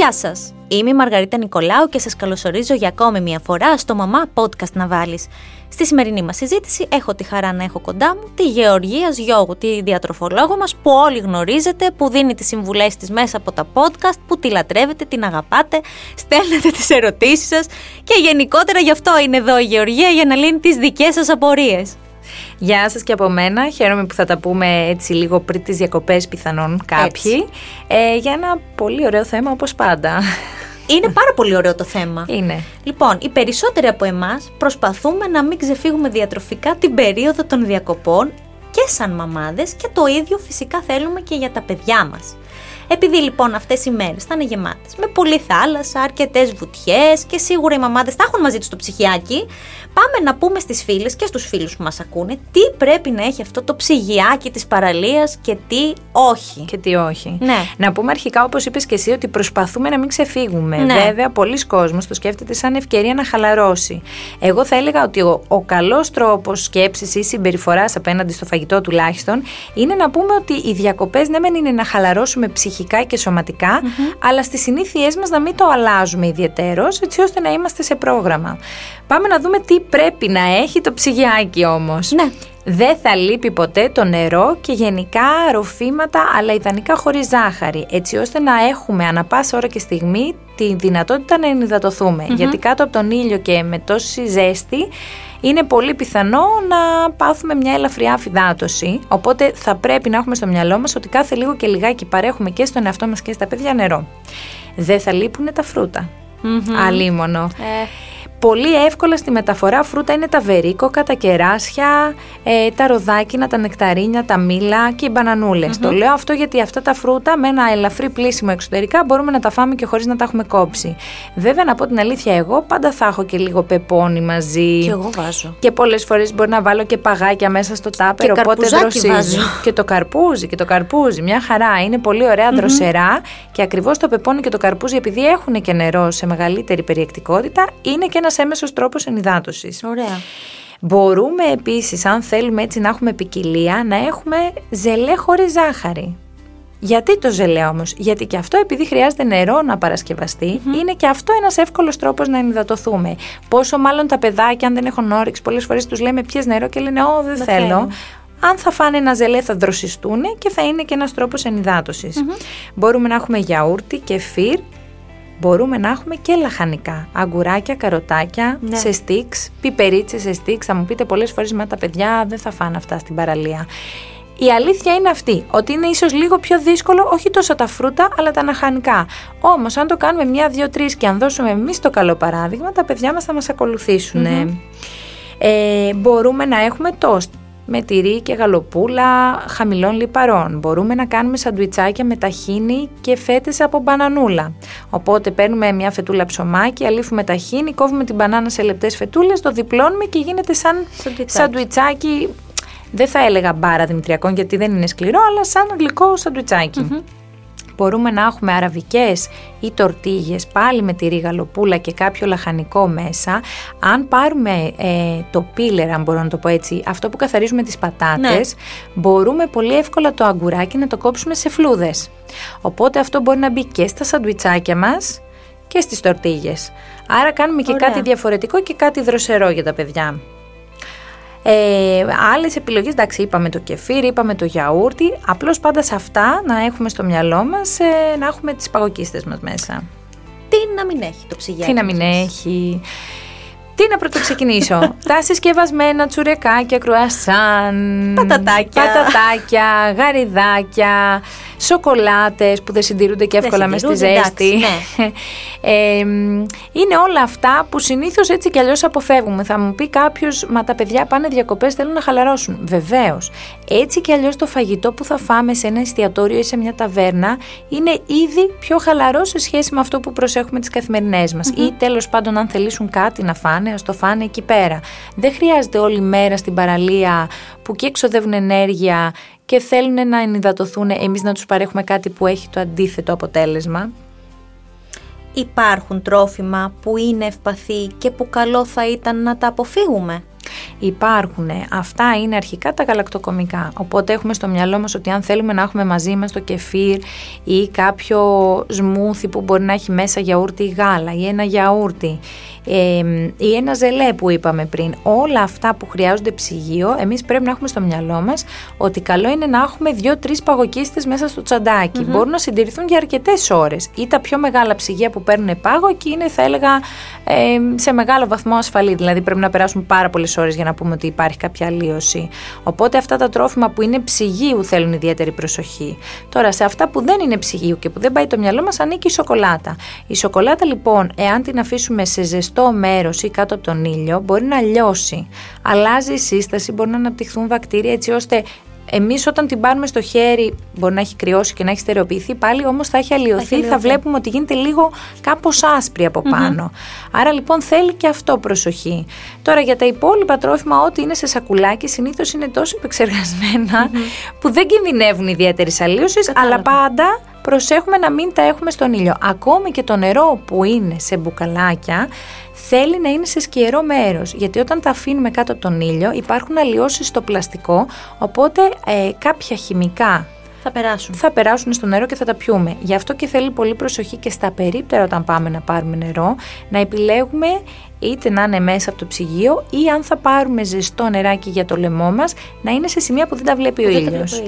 Γεια σας! Είμαι η Μαργαρίτα Νικολάου και σας καλωσορίζω για ακόμη μια φορά στο Μαμά Podcast να βάλεις. Στη σημερινή μας συζήτηση έχω τη χαρά να έχω κοντά μου τη Γεωργίας Γιώγου, τη διατροφολόγο μας που όλοι γνωρίζετε, που δίνει τις συμβουλές της μέσα από τα podcast, που τη λατρεύετε, την αγαπάτε, στέλνετε τις ερωτήσεις σας και γενικότερα γι' αυτό είναι εδώ η Γεωργία για να λύνει τις δικές σας απορίες. Γεια σας και από μένα. Χαίρομαι που θα τα πούμε έτσι λίγο πριν τις διακοπές πιθανόν κάποιοι. Ε, για ένα πολύ ωραίο θέμα όπως πάντα. Είναι πάρα πολύ ωραίο το θέμα. Είναι. Λοιπόν, οι περισσότεροι από εμάς προσπαθούμε να μην ξεφύγουμε διατροφικά την περίοδο των διακοπών και σαν μαμάδες και το ίδιο φυσικά θέλουμε και για τα παιδιά μας. Επειδή λοιπόν αυτές οι μέρες θα είναι γεμάτες με πολλή θάλασσα, αρκετές βουτιές και σίγουρα οι μαμάδες θα έχουν μαζί τους το ψυγιάκι, πάμε να πούμε στις φίλες και στους φίλους που μας ακούνε τι πρέπει να έχει αυτό το ψυγιάκι της παραλίας και τι όχι. Και τι όχι. Ναι. Να πούμε αρχικά, όπως είπες και εσύ, ότι προσπαθούμε να μην ξεφύγουμε. Ναι. Βέβαια, πολλοί κόσμος το σκέφτεται σαν ευκαιρία να χαλαρώσει. Εγώ θα έλεγα ότι ο, ο καλός τρόπος σκέψης ή συμπεριφοράς απέναντι στο φαγητό τουλάχιστον είναι να πούμε ότι οι διακοπές ναι, μεν είναι να χαλαρώσουμε ψυχικά και σωματικα αλλά στις συνήθειές μας να μην το αλλάζουμε ιδιαίτερω, έτσι ώστε να είμαστε σε πρόγραμμα. Πάμε να δούμε τι πρέπει να έχει το ψυγιάκι όμως. Ναι. Δεν θα λείπει ποτέ το νερό και γενικά ροφήματα, αλλά ιδανικά χωρίς ζάχαρη, έτσι ώστε να έχουμε ανα πάσα ώρα και στιγμή τη δυνατότητα να ενυδατωθουμε Γιατί κάτω από τον ήλιο και με τόση ζέστη είναι πολύ πιθανό να πάθουμε μια ελαφριά αφυδάτωση. Οπότε θα πρέπει να έχουμε στο μυαλό μας ότι κάθε λίγο και λιγάκι παρέχουμε και στον εαυτό μας και στα παιδιά νερό. Δεν θα λείπουν τα φρούτα. Αλίμονο. Ε, Πολύ εύκολα στη μεταφορά φρούτα είναι τα βερίκοκα, τα κεράσια, ε, τα ροδάκινα, τα νεκταρίνια, τα μήλα και οι μπανανουλες Το λέω αυτό γιατί αυτά τα φρούτα με ένα ελαφρύ πλήσιμο εξωτερικά μπορούμε να τα φάμε και χωρίς να τα έχουμε κόψει. Βέβαια να πω την αλήθεια εγώ πάντα θα έχω και λίγο πεπόνι μαζί. και εγώ βάζω. Και πολλές φορές μπορεί να βάλω και παγάκια μέσα στο τάπερ, Και οπότε καρπουζάκι δροσίζει. βάζω. Και το καρπούζι, και το καρπούζι, μια χαρά. Είναι πολύ ωραία δροσερά και ακριβώς το πεπόνι και το καρπούζι, επειδή έχουν και νερό σε μεγαλύτερη περιεκτικότητα, είναι και ένα έμεσος τρόπος ενυδάτωσης. Ωραία. Μπορούμε επίσης, αν θέλουμε έτσι να έχουμε ποικιλία, να έχουμε ζελέ χωρίς ζάχαρη. Γιατί το ζελέ όμως, Γιατί και αυτό επειδή χρειάζεται νερό να παρασκευαστει είναι και αυτό ένας εύκολος τρόπος να ενυδατωθούμε. Πόσο μάλλον τα παιδάκια, αν δεν έχουν όρεξη, πολλές φορές τους λέμε πιες νερό και λένε Ω, δεν Δεν θέλω. θέλω. Αν θα φάνε ένα ζελέ θα δροσιστούν και θα είναι και ένας τρόπος ενυδάτωσης. Μπορούμε να έχουμε γιαούρτι, κεφίρ, μπορούμε να έχουμε και λαχανικά. Αγκουράκια, καροτάκια, Ναι. σε στίξ, πιπερίτσες σε στίξ. Θα μου πείτε πολλές φορές, μα τα παιδιά δεν θα φάνε αυτά στην παραλία. Η αλήθεια είναι αυτή, ότι είναι ίσως λίγο πιο δύσκολο όχι τόσο τα φρούτα, αλλά τα λαχανικά. Όμως, αν το κάνουμε μία, δύο, τρεις και αν δώσουμε εμείς το καλό παράδειγμα, τα παιδιά μας θα μας ακολουθήσουν. Ε, μπορούμε να έχουμε τόστ με τυρί και γαλοπούλα χαμηλών λιπαρών. Μπορούμε να κάνουμε σαντουιτσάκια με ταχίνι και φέτες από μπανανούλα. Οπότε παίρνουμε μια φετούλα ψωμάκι, αλήφουμε ταχίνι, κόβουμε την μπανάνα σε λεπτές φετούλες, το διπλώνουμε και γίνεται σαν Σαντουιτσάκι. σαντουιτσάκι. Δεν θα έλεγα μπάρα δημητριακών γιατί δεν είναι σκληρό, αλλά σαν γλυκό σαντουιτσάκι. Μπορούμε να έχουμε αραβικές ή τορτίγες πάλι με τυρί γαλοπούλα και κάποιο λαχανικό μέσα. Αν πάρουμε ε, το πίλερ, αν μπορώ να το πω έτσι, αυτό που καθαρίζουμε τις πατάτες, μπορούμε πολύ εύκολα το αγκουράκι να το κόψουμε σε φλούδες. Οπότε αυτό μπορεί να μπει και στα σαντουιτσάκια μας και στις τορτίγες. Άρα κάνουμε και Ωραία. κάτι διαφορετικό και κάτι δροσερό για τα παιδιά. Ε, Άλλες επιλογές, εντάξει, είπαμε το κεφίρ, είπαμε το γιαούρτι. Απλώς πάντα σε αυτά να έχουμε στο μυαλό μας ε, να έχουμε τις παγοκίστε μας μέσα. Τι να μην έχει το ψυγιάκι. Τι να μην μας. έχει. Τι να πρωτοξεκινήσω; Τα συσκευασμένα τσουρεκάκια, κρουασάν. Πατατάκια. Πατατάκια, γαριδάκια, σοκολάτες που δεν συντηρούνται και Δεν εύκολα μες στη συντηρούνται, ζέστη. εντάξει, Ε, μ, είναι όλα αυτά που συνήθως έτσι κι αλλιώς αποφεύγουμε. Θα μου πει κάποιος, μα τα παιδιά πάνε διακοπές, θέλουν να χαλαρώσουν. Βεβαίως. Έτσι κι αλλιώς το φαγητό που θα φάμε σε ένα εστιατόριο ή σε μια ταβέρνα είναι ήδη πιο χαλαρό σε σχέση με αυτό που προσέχουμε τις καθημερινές μας. Ή τέλος πάντων αν θελήσουν κάτι να φάνε, ας το φάνε εκεί πέρα. Δεν χρειάζεται όλη μέρα στην παραλία που και εξοδεύουν ενέργεια και θέλουν να ενυδατωθούν εμείς να τους παρέχουμε κάτι που έχει το αντίθετο αποτέλεσμα. Υπάρχουν τρόφιμα που είναι ευπαθή και που καλό θα ήταν να τα αποφύγουμε. Υπάρχουν. Αυτά είναι αρχικά τα γαλακτοκομικά. Οπότε έχουμε στο μυαλό μας ότι αν θέλουμε να έχουμε μαζί μας το κεφίρ ή κάποιο σμούθι που μπορεί να έχει μέσα γιαούρτι ή γάλα ή ένα γιαούρτι ή ένα ζελέ που είπαμε πριν. Όλα αυτά που χρειάζονται ψυγείο, εμείς πρέπει να έχουμε στο μυαλό μας ότι καλό είναι να έχουμε δύο-τρεις παγοκίστες μέσα στο τσαντακι Μπορούν να συντηρηθούν για αρκετές ώρες. Ή τα πιο μεγάλα ψυγεία που παίρνουν πάγο, εκεί είναι θα έλεγα σε μεγάλο βαθμό ασφαλή. Δηλαδή πρέπει να περάσουν πάρα πολλές ώρες για να πούμε ότι υπάρχει κάποια αλλίωση. Οπότε αυτά τα τρόφιμα που είναι ψυγείου θέλουν ιδιαίτερη προσοχή. Τώρα σε αυτά που δεν είναι ψυγείου και που δεν πάει το μυαλό μας ανήκει η σοκολάτα. Η σοκολάτα λοιπόν, εάν την αφήσουμε σε ζεστό μέρος ή κάτω από τον ήλιο, μπορεί να λιώσει. Αλλάζει η σύσταση, μπορεί να αναπτυχθούν βακτήρια έτσι ώστε Εμείς όταν την πάρουμε στο χέρι, μπορεί να έχει κρυώσει και να έχει στερεοποιηθεί, πάλι όμως θα έχει αλλοιωθεί. Θα, βλέπουμε ότι γίνεται λίγο κάπως άσπρη από Άρα λοιπόν θέλει και αυτό προσοχή. Τώρα για τα υπόλοιπα τρόφιμα, ό,τι είναι σε σακουλάκι, συνήθως είναι τόσο που δεν κινδυνεύουν ιδιαίτερης αλλίωσης, αλλά πάντα προσέχουμε να μην τα έχουμε στον ήλιο. Ακόμη και το νερό που είναι σε μπουκαλάκια θέλει να είναι σε σκιερό μέρος. Γιατί όταν τα αφήνουμε κάτω από τον ήλιο υπάρχουν αλλοιώσεις στο πλαστικό, οπότε ε, κάποια χημικά θα περάσουν. Θα περάσουν στο νερό και θα τα πιούμε. Γι' αυτό και θέλει πολύ προσοχή και στα περίπτερα όταν πάμε να πάρουμε νερό, να επιλέγουμε είτε να είναι μέσα από το ψυγείο ή αν θα πάρουμε ζεστό νεράκι για το λαιμό μας, να είναι σε σημεία που δεν τα βλέπει ο ήλιος.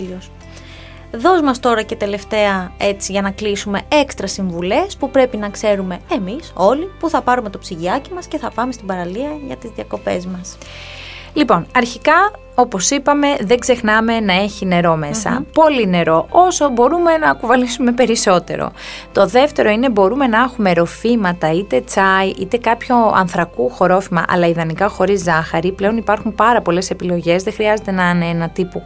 Δώσ' μας τώρα και τελευταία έτσι για να κλείσουμε έξτρα συμβουλές που πρέπει να ξέρουμε εμείς όλοι που θα πάρουμε το ψυγιάκι μας και θα πάμε στην παραλία για τις διακοπές μας. Λοιπόν, αρχικά όπως είπαμε δεν ξεχνάμε να έχει νερό Πολύ νερό, όσο μπορούμε να κουβαλήσουμε περισσότερο. Το δεύτερο είναι μπορούμε να έχουμε ροφήματα, είτε τσάι, είτε κάποιο ανθρακού χορόφημα, αλλά ιδανικά χωρίς ζάχαρη. Πλέον υπάρχουν πάρα πολλές επιλογές, δεν χρειάζεται να είναι ένα τύπου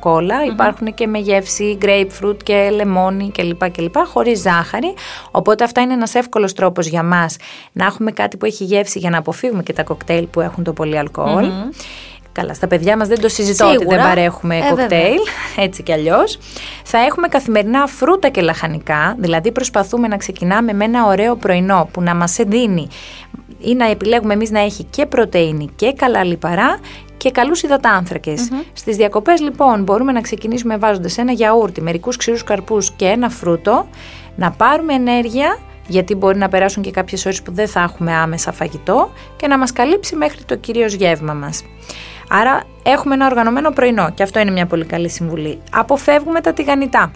Υπάρχουν και με γεύση grapefruit και λεμόνι κλπ. κλπ χωρίς ζάχαρη. Οπότε αυτά είναι ένας εύκολος τρόπος για μας να έχουμε κάτι που έχει γεύση για να αποφύγουμε και τα κοκτέιλ που έχουν το πολύ Καλά, στα παιδιά μας δεν το συζητώ ότι δεν παρέχουμε ε, κοκτέιλ, έτσι κι αλλιώς. Θα έχουμε καθημερινά φρούτα και λαχανικά, δηλαδή προσπαθούμε να ξεκινάμε με ένα ωραίο πρωινό που να μας δίνει ή να επιλέγουμε εμείς να έχει και πρωτεΐνη και καλά λιπαρά και καλούς υδατάνθρακες. Mm-hmm. Στις διακοπές λοιπόν μπορούμε να ξεκινήσουμε βάζοντας ένα γιαούρτι, μερικούς ξηρούς καρπούς και ένα φρούτο, να πάρουμε ενέργεια γιατί μπορεί να περάσουν και κάποιες ώρες που δεν θα έχουμε άμεσα φαγητό και να μας καλύψει μέχρι το κυρίως γεύμα μας. Άρα έχουμε ένα οργανωμένο πρωινό και αυτό είναι μια πολύ καλή συμβουλή. Αποφεύγουμε τα τηγανιτά.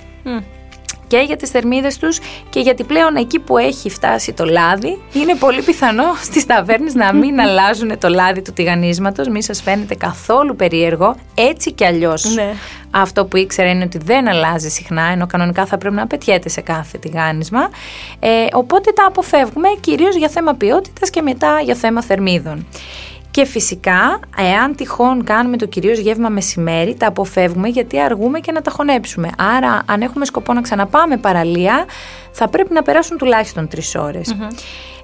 Και για τις θερμίδες τους και γιατί πλέον εκεί που έχει φτάσει το λάδι είναι πολύ πιθανό στις ταβέρνες να μην αλλάζουν το λάδι του τηγανίσματος, μη σας φαίνεται καθόλου περίεργο, έτσι κι αλλιώς. Ναι. Αυτό που ήξερα είναι ότι δεν αλλάζει συχνά, ενώ κανονικά θα πρέπει να πετιέται σε κάθε τηγάνισμα. Ε, οπότε τα αποφεύγουμε κυρίως για θέμα ποιότητας και μετά για θέμα θερμίδων. Και φυσικά, εάν τυχόν κάνουμε το κυρίως γεύμα μεσημέρι, τα αποφεύγουμε γιατί αργούμε και να τα χωνέψουμε. Άρα, αν έχουμε σκοπό να ξαναπάμε παραλία, θα πρέπει να περάσουν τουλάχιστον τρεις ώρες.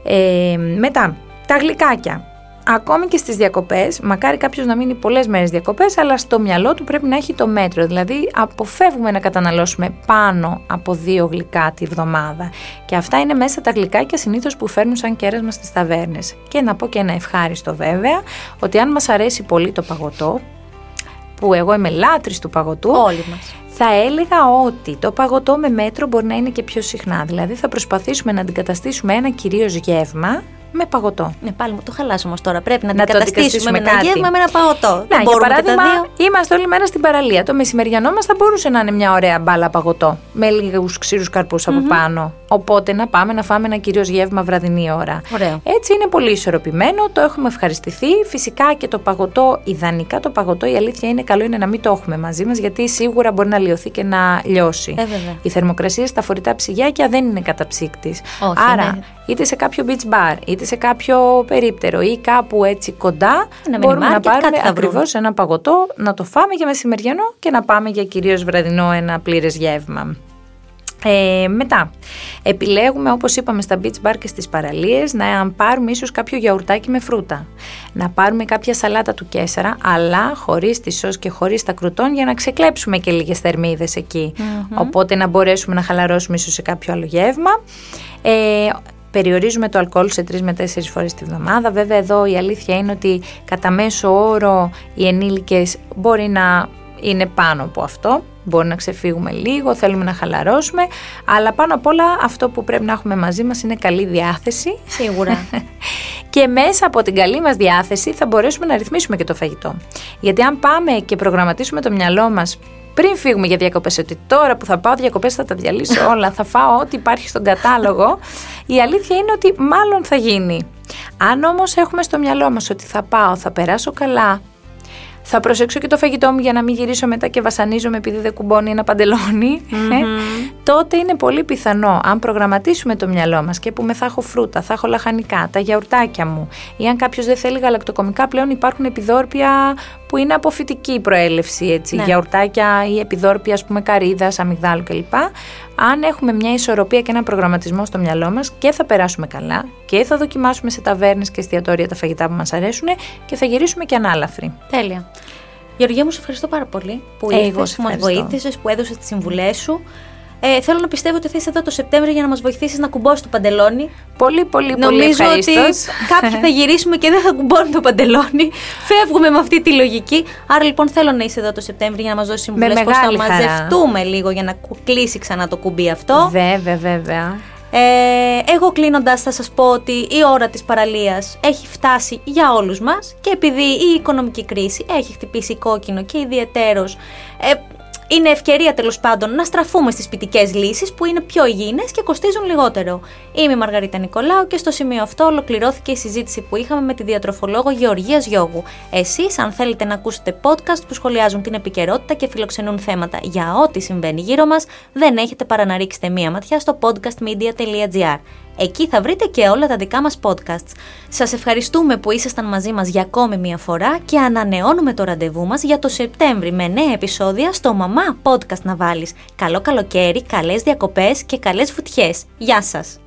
Ε, μετά, τα γλυκάκια ακόμη και στις διακοπές, μακάρι κάποιος να μείνει πολλές μέρες διακοπές, αλλά στο μυαλό του πρέπει να έχει το μέτρο. Δηλαδή, αποφεύγουμε να καταναλώσουμε πάνω από δύο γλυκά τη βδομάδα. Και αυτά είναι μέσα τα γλυκάκια συνήθω που φέρνουν σαν κέρασμα στις ταβέρνες. Και να πω και ένα ευχάριστο βέβαια, ότι αν μας αρέσει πολύ το παγωτό, που εγώ είμαι λάτρης του παγωτού, Όλοι μας. θα έλεγα ότι το παγωτό με μέτρο μπορεί να είναι και πιο συχνά. Δηλαδή θα προσπαθήσουμε να αντικαταστήσουμε ένα κυρίως γεύμα με παγωτό. Ναι, πάλι μου το χαλάσω όμως τώρα. Πρέπει να, να το αντικαταστήσουμε με ένα γεύμα με ένα παγωτό. Να, για παράδειγμα, είμαστε όλη μέρα στην παραλία. Το μεσημεριανό μας θα μπορούσε να είναι μια ωραία μπάλα παγωτό. Με λίγους ξύρους καρπούς από πάνω. Οπότε να πάμε να φάμε ένα κυρίως γεύμα βραδινή ώρα. Ωραίο. Έτσι είναι πολύ ισορροπημένο, το έχουμε ευχαριστηθεί. Φυσικά και το παγωτό, ιδανικά το παγωτό, η αλήθεια είναι καλό είναι να μην το έχουμε μαζί μας, γιατί σίγουρα μπορεί να λιωθεί και να λιώσει. Ε, η θερμοκρασία στα φορητά ψυγιάκια δεν είναι καταψύκτης. Άρα, ναι. είτε σε κάποιο beach bar, είτε σε κάποιο περίπτερο ή κάπου έτσι κοντά, να μπορούμε να πάρουμε ακριβώς ένα παγωτό, να το φάμε για μεσημεριανό και να πάμε για κυρίως βραδινό ένα πλήρες γεύμα. Ε, μετά, επιλέγουμε όπως είπαμε στα beach bar και στις παραλίες να πάρουμε ίσως κάποιο γιαουρτάκι με φρούτα. Να πάρουμε κάποια σαλάτα του κέσσαρα αλλά χωρίς τη σως και χωρίς τα κρουτών για να ξεκλέψουμε και λίγες θερμίδες εκεί. Οπότε να μπορέσουμε να χαλαρώσουμε ίσως σε κάποιο άλλο γεύμα. Ε, περιορίζουμε το αλκοόλ σε 3 με 4 φορές τη βδομάδα. Βέβαια εδώ η αλήθεια είναι ότι κατά μέσο όρο οι ενήλικες μπορεί να είναι πάνω από αυτό. Μπορεί να ξεφύγουμε λίγο, θέλουμε να χαλαρώσουμε, αλλά πάνω απ' όλα αυτό που πρέπει να έχουμε μαζί μας είναι καλή διάθεση. Σίγουρα. και μέσα από την καλή μας διάθεση θα μπορέσουμε να ρυθμίσουμε και το φαγητό. Γιατί αν πάμε και προγραμματίσουμε το μυαλό μας πριν φύγουμε για διακοπές, ότι τώρα που θα πάω διακοπές θα τα διαλύσω όλα, θα φάω ό,τι υπάρχει στον κατάλογο, η αλήθεια είναι ότι μάλλον θα γίνει. Αν όμως έχουμε στο μυαλό μας ότι θα πάω, θα περάσω καλά, θα προσέξω και το φαγητό μου για να μην γυρίσω μετά και βασανίζομαι επειδή δεν κουμπώνει ένα ε, τότε είναι πολύ πιθανό αν προγραμματίσουμε το μυαλό μας και πούμε θα έχω φρούτα, θα έχω λαχανικά, τα γιαουρτάκια μου ή αν κάποιος δεν θέλει γαλακτοκομικά πλέον υπάρχουν επιδόρπια που είναι από φυτική προέλευση, έτσι, ναι. γιαουρτάκια ή επιδόρπια, ας πούμε, καρύδας, αμυγδάλου κλπ. Αν έχουμε μια ισορροπία και ένα προγραμματισμό στο μυαλό μας και θα περάσουμε καλά και θα δοκιμάσουμε σε ταβέρνες και εστιατόρια τα φαγητά που μας αρέσουν και θα γυρίσουμε και ανάλαφροι. Τέλεια. Γεωργία μου, σε ευχαριστώ πάρα πολύ που ήρθες, που μας βοήθησες, που έδωσες τις συμβουλές σου. Ε, θέλω να πιστεύω ότι θα είσαι εδώ το Σεπτέμβριο για να μας βοηθήσεις να κουμπώσεις το παντελόνι. Πολύ, πολύ, Νομίζω πολύ ότι κάποιοι θα γυρίσουμε και δεν θα κουμπώνουν το παντελόνι. Φεύγουμε με αυτή τη λογική. Άρα λοιπόν θέλω να είσαι εδώ το Σεπτέμβριο για να μας δώσεις συμβουλές πώς θα μαζευτούμε λίγο για να κλείσει ξανά το κουμπί αυτό. Βέβαια, βέβαια. Ε, εγώ κλείνοντας θα σας πω ότι η ώρα της παραλίας έχει φτάσει για όλους μας και επειδή η οικονομική κρίση έχει χτυπήσει κόκκινο και ιδιαιτέρως ε, είναι ευκαιρία τέλος πάντων να στραφούμε στις ποιητικές λύσεις που είναι πιο υγιεινές και κοστίζουν λιγότερο. Είμαι η Μαργαρίτα Νικολάου και στο σημείο αυτό ολοκληρώθηκε η συζήτηση που είχαμε με τη διατροφολόγο Γεωργίας Γιώγου. Εσείς, αν θέλετε να ακούσετε podcast που σχολιάζουν την επικαιρότητα και φιλοξενούν θέματα για ό,τι συμβαίνει γύρω μας, δεν έχετε παρά να ρίξετε μία ματιά στο podcastmedia.gr. Εκεί θα βρείτε και όλα τα δικά μας podcasts. Σας ευχαριστούμε που ήσασταν μαζί μας για ακόμη μία φορά και ανανεώνουμε το ραντεβού μας για το Σεπτέμβρη με νέα επεισόδια στο Μαμά Podcast να βάλεις. Καλό καλοκαίρι, καλές διακοπές και καλές βουτιές. Γεια σας!